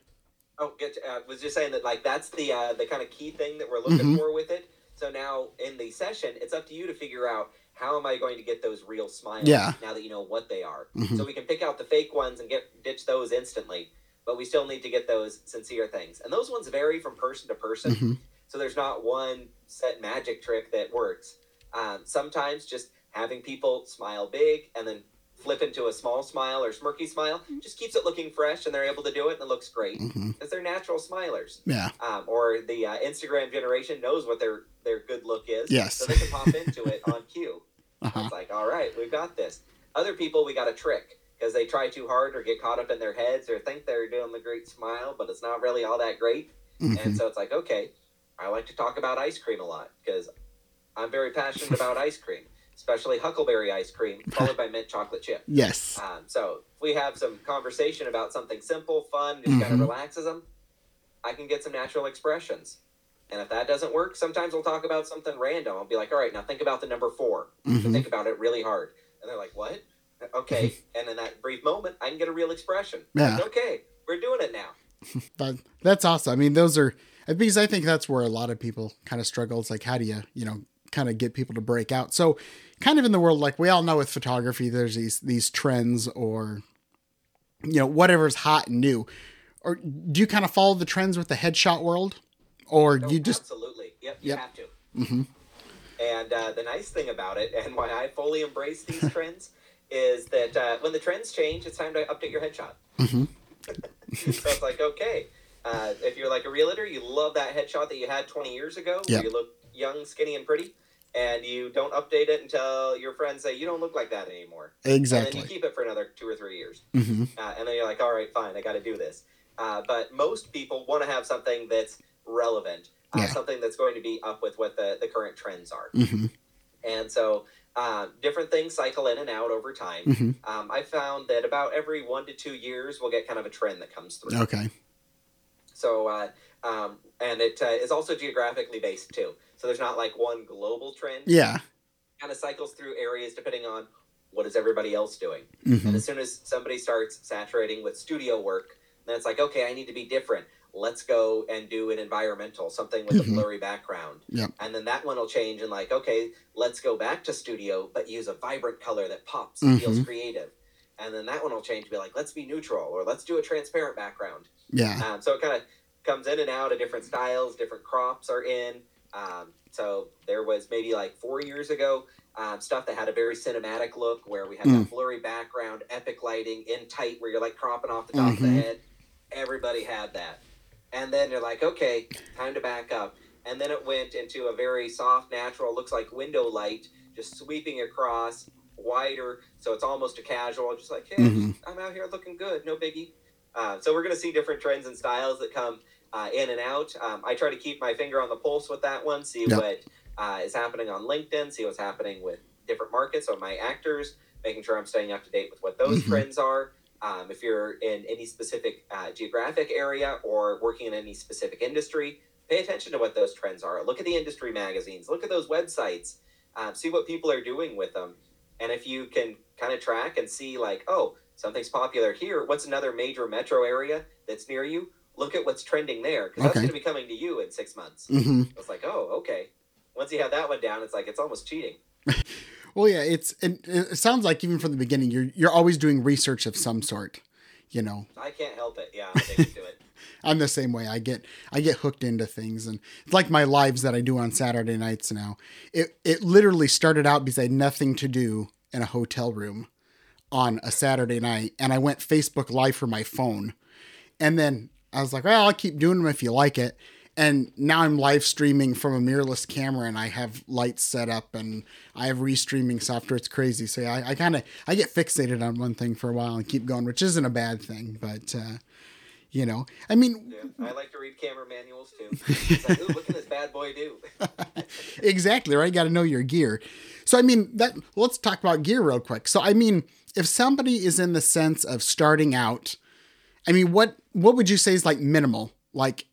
Oh, get, uh, was just saying that like that's the uh, the kind of key thing that we're looking Mhm. for with it. So now in the session, it's up to you to figure out how am I going to get those real smiles. Yeah. Now that you know what they are, Mhm. so we can pick out the fake ones and get ditch those instantly. But we still need to get those sincere things, and those ones vary from person to person. hmm So there's not one set magic trick that works. Um, sometimes just having people smile big and then flip into a small smile or smirky smile just keeps it looking fresh, and they're able to do it, and it looks great because they're natural smilers. Yeah. Um, or the uh, Instagram generation knows what their their good look is, Yes. so they can pop into it [laughs] on cue. Uh-huh. It's like, all right, we've got this. Other people, we got a trick because they try too hard or get caught up in their heads or think they're doing the great smile, but it's not really all that great. hmm And so it's like, okay, I like to talk about ice cream a lot because I'm very passionate about ice cream, especially Huckleberry ice cream, followed by mint chocolate chip. [laughs] Yes. Um, so if we have some conversation about something simple, fun, just kind of relaxes them, I can get some natural expressions. And if that doesn't work, sometimes we'll talk about something random. I'll be like, all right, now think about the number 4 So hmm think about it really hard. And they're like, what? Okay. [laughs] and in that brief moment, I can get a real expression. Yeah. Like, okay, we're doing it now. [laughs] But that's awesome. I mean, those are because I think that's where a lot of people kind of struggle. It's like, how do you, you know, kind of get people to break out? So, kind of in the world, like we all know with photography, there's these these trends or, you know, whatever's hot and new. Or do you kind of follow the trends with the headshot world, or No, you just? absolutely. Yep, you Yep. have to. hmm And uh, the nice thing about it, and why I fully embrace these [laughs] trends, is that uh, when the trends change, it's time to update your headshot. hmm [laughs] so it's like, okay, uh, if you're like a realtor, you love that headshot that you had 20 years ago, Yeah. where you look young, skinny, and pretty, and you don't update it until your friends say you don't look like that anymore. Exactly. And then you keep it for another two or three years. hmm Uh, and then you're like, all right, fine, I got to do this. Uh, but most people want to have something that's relevant, uh, Yeah. something that's going to be up with what the, the current trends are. hmm And so uh, different things cycle in and out over time. hmm Um, I found that about every one to two years, we'll get kind of a trend that comes through. Okay. So, uh, um, and it uh, is also geographically based too. So there's not like one global trend. Yeah. Kind of cycles through areas depending on what is everybody else doing. hmm And as soon as somebody starts saturating with studio work, then it's like, okay, I need to be different. Let's go and do an environmental, something with a Mhm. blurry background. Yep. And then that one will change and like, okay, let's go back to studio, but use a vibrant color that pops and feels creative. And then that one will change, to be like, let's be neutral, or let's do a transparent background. Yeah. Um, so it kind of comes in and out of different styles, different crops are in. Um, so there was maybe like four years ago um, stuff that had a very cinematic look where we had Mm. that blurry background, epic lighting, in tight where you're like cropping off the top of the Mhm. head. Everybody had that. And then you're like, okay, time to back up. And then it went into a very soft, natural, looks like window light, just sweeping across, wider. So it's almost a casual, just like, hey, Mhm. I'm out here looking good, no biggie. Uh, so we're going to see different trends and styles that come uh, in and out. Um, I try to keep my finger on the pulse with that one, see Yep. what uh, is happening on LinkedIn, see what's happening with different markets, on my actors, making sure I'm staying up to date with what those Mhm. trends are. Um, if you're in any specific uh, geographic area or working in any specific industry, pay attention to what those trends are. Look at the industry magazines, look at those websites, um, see what people are doing with them. And if you can kind of track and see, like, oh, something's popular here, what's another major metro area that's near you? Look at what's trending there because that's Okay. going to be coming to you in six months. hmm It's like, oh, okay. Once you have that one down, it's like it's almost cheating. [laughs] Well, yeah, it's it, it sounds like even from the beginning, you're you're always doing research of some sort. You know, I can't help it. Yeah, I'm addicted to it. [laughs] I'm the same way. I get I get hooked into things, and it's like my lives that I do on Saturday nights now. It it literally started out because I had nothing to do in a hotel room on a Saturday night, and I went Facebook Live for my phone, and then I was like, well, I'll keep doing them if you like it. And now I'm live streaming from a mirrorless camera, and I have lights set up, and I have restreaming software. It's crazy. So yeah, I, I kind of I get fixated on one thing for a while and keep going, which isn't a bad thing. But uh, you know, I mean, Yeah, I like to read camera manuals too. It's like, ooh, what can this bad boy do? [laughs] exactly right. Got to know your gear. So I mean that. Let's talk about gear real quick. So I mean, if somebody is in the sense of starting out, I mean, what what would you say is like minimal? Like,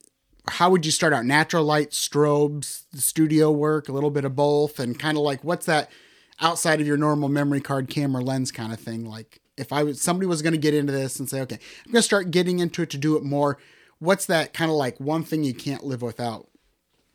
how would you start out? Natural light, strobes, studio work, a little bit of both, and kind of like what's that outside of your normal memory card, camera, lens kind of thing? Like, if I was somebody was going to get into this and say, okay, I'm going to start getting into it to do it more. What's that kind of like one thing you can't live without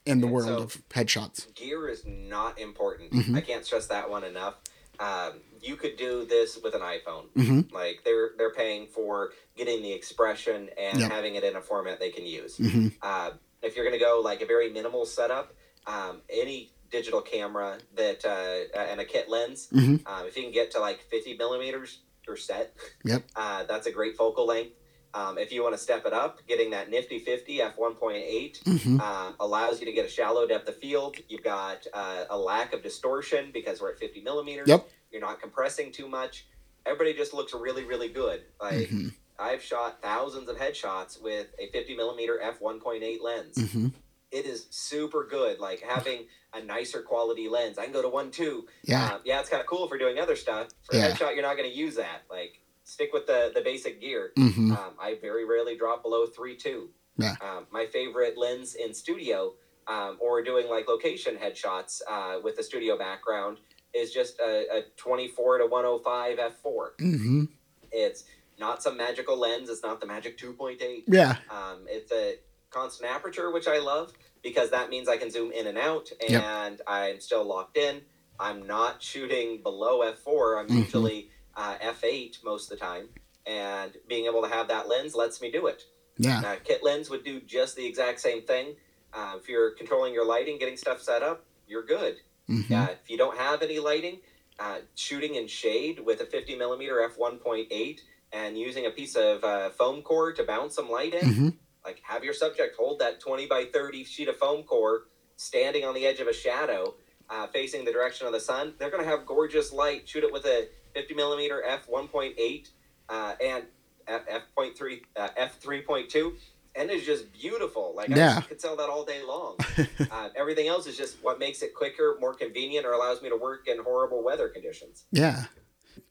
in the Okay, world so- of headshots? Gear is not important. Mhm. I can't stress that one enough. Um, you could do this with an iPhone. Mhm. Like they're they're paying for getting the expression and Yep. having it in a format they can use. hmm Uh, if you're going to go like a very minimal setup, um, any digital camera that uh, and a kit lens, Mhm. um, if you can get to like 50 millimeters, you're set. Yep. Uh, that's a great focal length. Um, if you want to step it up, getting that nifty 50 f 1.8 hmm uh, allows you to get a shallow depth of field. You've got uh, a lack of distortion because we're at 50 millimeters. Yep. You're not compressing too much. Everybody just looks really, really good. Like hmm I've shot thousands of headshots with a 50 millimeter f 1.8 lens. hmm It is super good. Like having a nicer quality lens. I can go to one two. Yeah. Um, yeah, it's kind of cool for doing other stuff. For Yeah. headshot, you're not going to use that. Like stick with the the basic gear. hmm Um, I very rarely drop below three two. Yeah. Um, my favorite lens in studio um, or doing like location headshots uh, with the studio background is just a, a 24 to 105 f4. hmm It's not some magical lens. It's not the magic 2.8. Yeah. Um, it's a constant aperture, which I love because that means I can zoom in and out Yep. and I'm still locked in. I'm not shooting below f4. I'm Mhm. usually uh, f8 most of the time. And being able to have that lens lets me do it. Yeah. Now, kit lens would do just the exact same thing. Uh, if you're controlling your lighting, getting stuff set up, you're good. hmm Uh, if you don't have any lighting, uh, shooting in shade with a 50 millimeter f 1.8 and using a piece of uh, foam core to bounce some light in, hmm like have your subject hold that 20 by 30 sheet of foam core standing on the edge of a shadow uh, facing the direction of the sun. They're going to have gorgeous light. Shoot it with a 50 millimeter f 1.8 uh, and f f point three uh, f 3.2. And it's just beautiful. Like Yeah. I could sell that all day long. [laughs] uh, everything else is just what makes it quicker, more convenient, or allows me to work in horrible weather conditions. Yeah.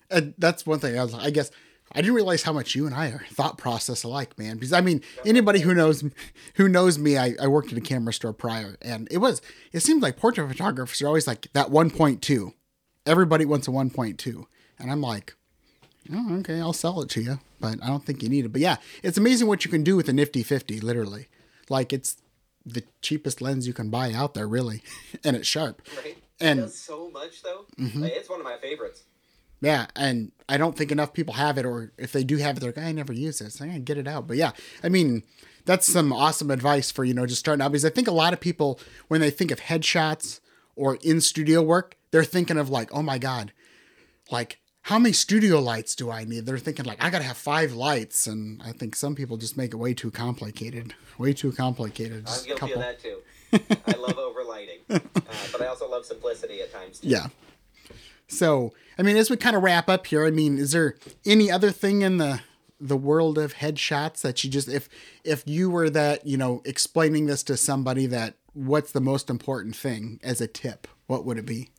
And that's one thing I was I guess I didn't realize how much you and I are thought process alike, man. Because I mean, anybody who knows who knows me, I, I worked at a camera store prior, and it was it seemed like portrait photographers are always like that 1.2. Everybody wants a 1.2, and I'm like, Oh, okay, I'll sell it to you, but I don't think you need it. But yeah, it's amazing what you can do with a nifty 50, literally. Like it's the cheapest lens you can buy out there, really, [laughs] and it's sharp. Right. And- it does so much though. Mm-hmm. Like, it's one of my favorites. Yeah, and I don't think enough people have it, or if they do have it, they're like, I never use it. So I gotta get it out. But yeah, I mean, that's some awesome advice for, you know, just starting out because I think a lot of people, when they think of headshots or in studio work, they're thinking of like, oh my God, like, how many studio lights do I need? They're thinking like, I gotta have five lights. And I think some people just make it way too complicated. Way too complicated. I'm Just a guilty couple. of that too. [laughs] I love overlighting, uh, but I also love simplicity at times. Too. Yeah. So, I mean, as we kind of wrap up here, I mean, is there any other thing in the the world of headshots that you just if if you were that, you know, explaining this to somebody that what's the most important thing as a tip, what would it be?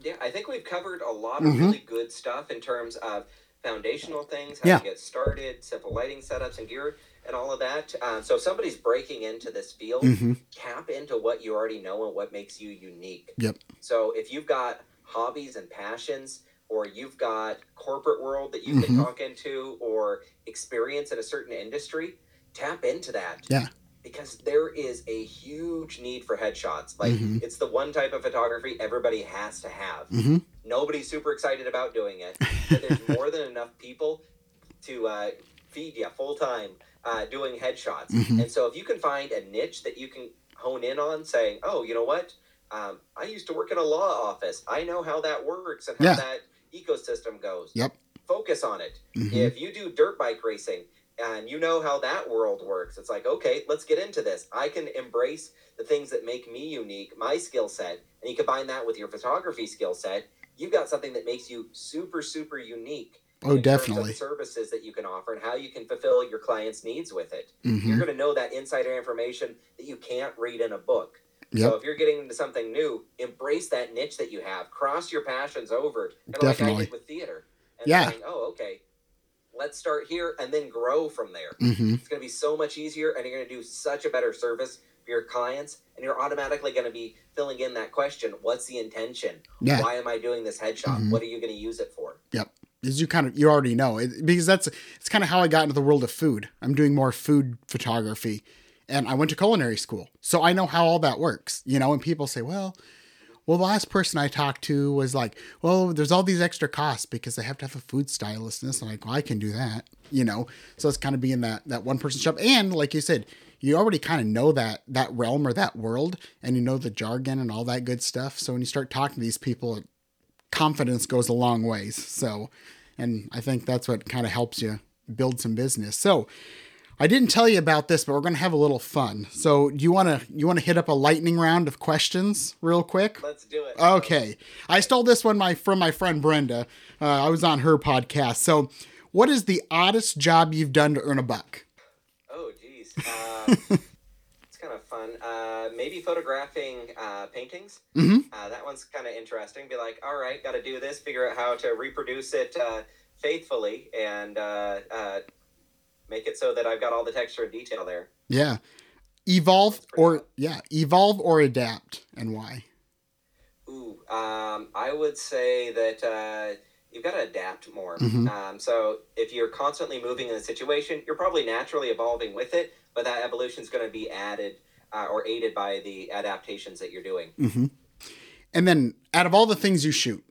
Yeah, I think we've covered a lot of Mm-hmm. really good stuff in terms of foundational things, how Yeah. to get started, simple lighting setups and gear, and all of that. Um, so if somebody's breaking into this field, Mm-hmm. tap into what you already know and what makes you unique. Yep. So if you've got hobbies and passions, or you've got corporate world that you can Mhm. talk into, or experience in a certain industry, tap into that. Yeah. Because there is a huge need for headshots. Like Mhm. it's the one type of photography everybody has to have. Mhm. Nobody's super excited about doing it, [laughs] but there's more than enough people to uh, feed you full time uh, doing headshots. Mhm. And so if you can find a niche that you can hone in on, saying, "Oh, you know what? Um, I used to work in a law office. I know how that works and how Yeah. that ecosystem goes." Yep. Focus on it. Mhm. If you do dirt bike racing and you know how that world works, it's like, okay, let's get into this. I can embrace the things that make me unique, my skill set, and you combine that with your photography skill set. You've got something that makes you super, super unique. Oh, in terms of definitely. services that you can offer and how you can fulfill your clients' needs with it. You're Mhm. going to know that insider information that you can't read in a book. Yep. So if you're getting into something new, embrace that niche that you have. Cross your passions over, kind of like I Definitely. with theater. And Yeah. saying, oh, okay, let's start here and then grow from there. Mhm. It's going to be so much easier, and you're going to do such a better service for your clients. And you're automatically going to be filling in that question: What's the intention? Yeah. Why am I doing this headshot? Mhm. What are you going to use it for? Yep. As you kind of you already know it, because that's it's kind of how I got into the world of food. I'm doing more food photography, and I went to culinary school, so I know how all that works. You know, and people say, well. Well, the last person I talked to was like, "Well, there's all these extra costs because they have to have a food stylist." and i'm like, "Well, I can do that," you know. So it's kind of being that that one person shop, and like you said, you already kind of know that that realm or that world, and you know the jargon and all that good stuff. So when you start talking to these people, confidence goes a long ways. So, and I think that's what kind of helps you build some business. So, I didn't tell you about this, but we're going to have a little fun. So, you want to you want to hit up a lightning round of questions real quick? Let's do it. Okay. I stole this one my from my friend Brenda. Uh, I was on her podcast. So, what is the oddest job you've done to earn a buck? Oh, geez. Uh, [laughs] it's kind of fun. Uh, maybe photographing uh, paintings. Mhm. Uh, that one's kind of interesting. Be like, all right, got to do this, figure out how to reproduce it uh, faithfully, and uh, uh, make it so that I've got all the texture and detail there. Yeah. Evolve or yeah, evolve or adapt and why? Ooh, um, I would say that uh, you've got to adapt more. Mhm. Um, so if you're constantly moving in a situation, you're probably naturally evolving with it, but that evolution is going to be added uh, or aided by the adaptations that you're doing. hmm And then, out of all the things you shoot,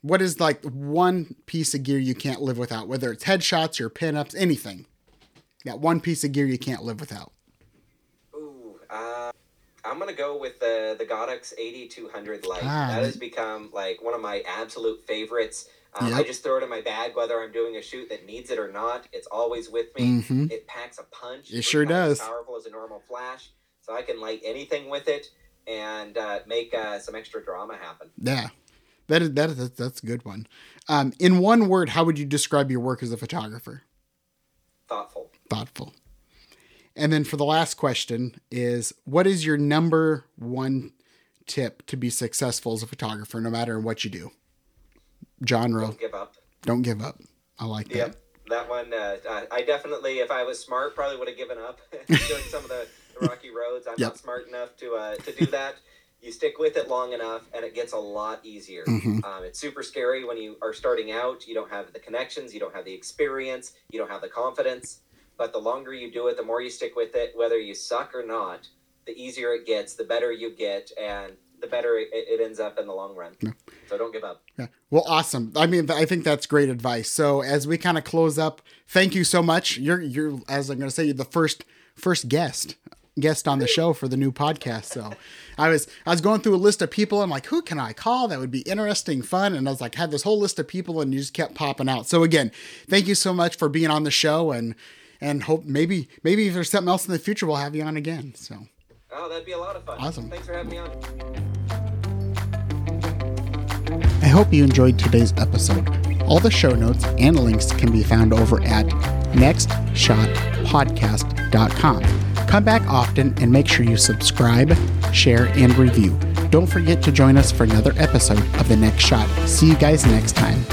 what is like one piece of gear you can't live without? Whether it's headshots or pinups, anything. That one piece of gear you can't live without. Ooh, uh, I'm gonna go with the the Godox AD200 light. Ah. That has become like one of my absolute favorites. Um, I just throw it in my bag whether I'm doing a shoot that needs it or not. It's always with me. hmm It packs a punch. It sure not as does. Powerful as a normal flash, so I can light anything with it and uh, make uh, some extra drama happen. Yeah, that is that is that's a good one. Um, in one word, how would you describe your work as a photographer? Thoughtful. Thoughtful. And then for the last question is, what is your number one tip to be successful as a photographer, no matter what you do? Genre. Don't give up. Don't give up. I like that. Yep. That one, uh, I- definitely, if I was smart, probably would have given up [laughs] doing some of the, the rocky roads. I'm Yep. not smart enough to uh, to do that. you stick with it long enough and it gets a lot easier. Mhm. Um, it's super scary when you are starting out. You don't have the connections, you don't have the experience, you don't have the confidence. But the longer you do it, the more you stick with it, whether you suck or not, the easier it gets, the better you get, and the better it, it ends up in the long run. So don't give up. Yeah. Well, awesome. I mean, I think that's great advice. So as we kind of close up, thank you so much. You're you're as I'm going to say, you're the first first guest guest on the show for the new podcast. So I was I was going through a list of people. I'm like, who can I call that would be interesting, fun? And I was like, had this whole list of people, and you just kept popping out. So again, thank you so much for being on the show, and and hope maybe maybe if there's something else in the future, we'll have you on again. So Oh, that'd be a lot of fun. Awesome. Thanks for having me on. I hope you enjoyed today's episode. All the show notes and links can be found over at nextshotpodcast.com. Come back often and make sure you subscribe, share, and review. Don't forget to join us for another episode of The Next Shot. See you guys next time.